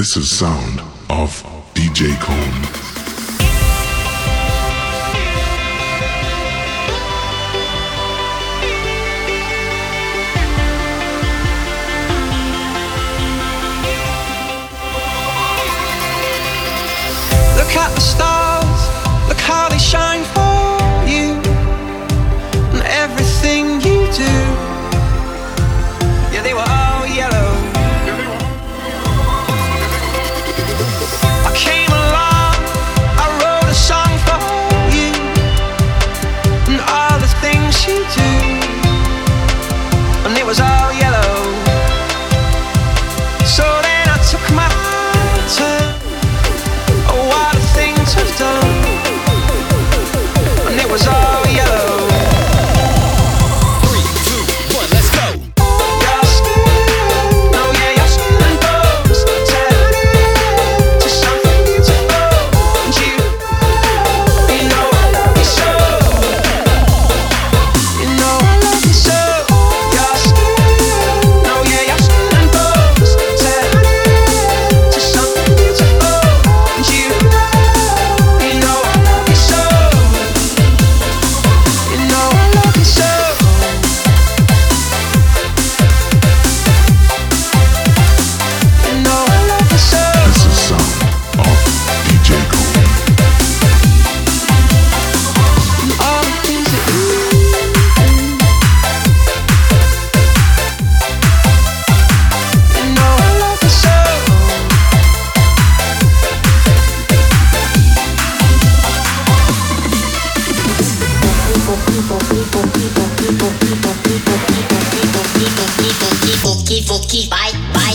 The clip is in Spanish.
This is sound of DJ Cone. Bye.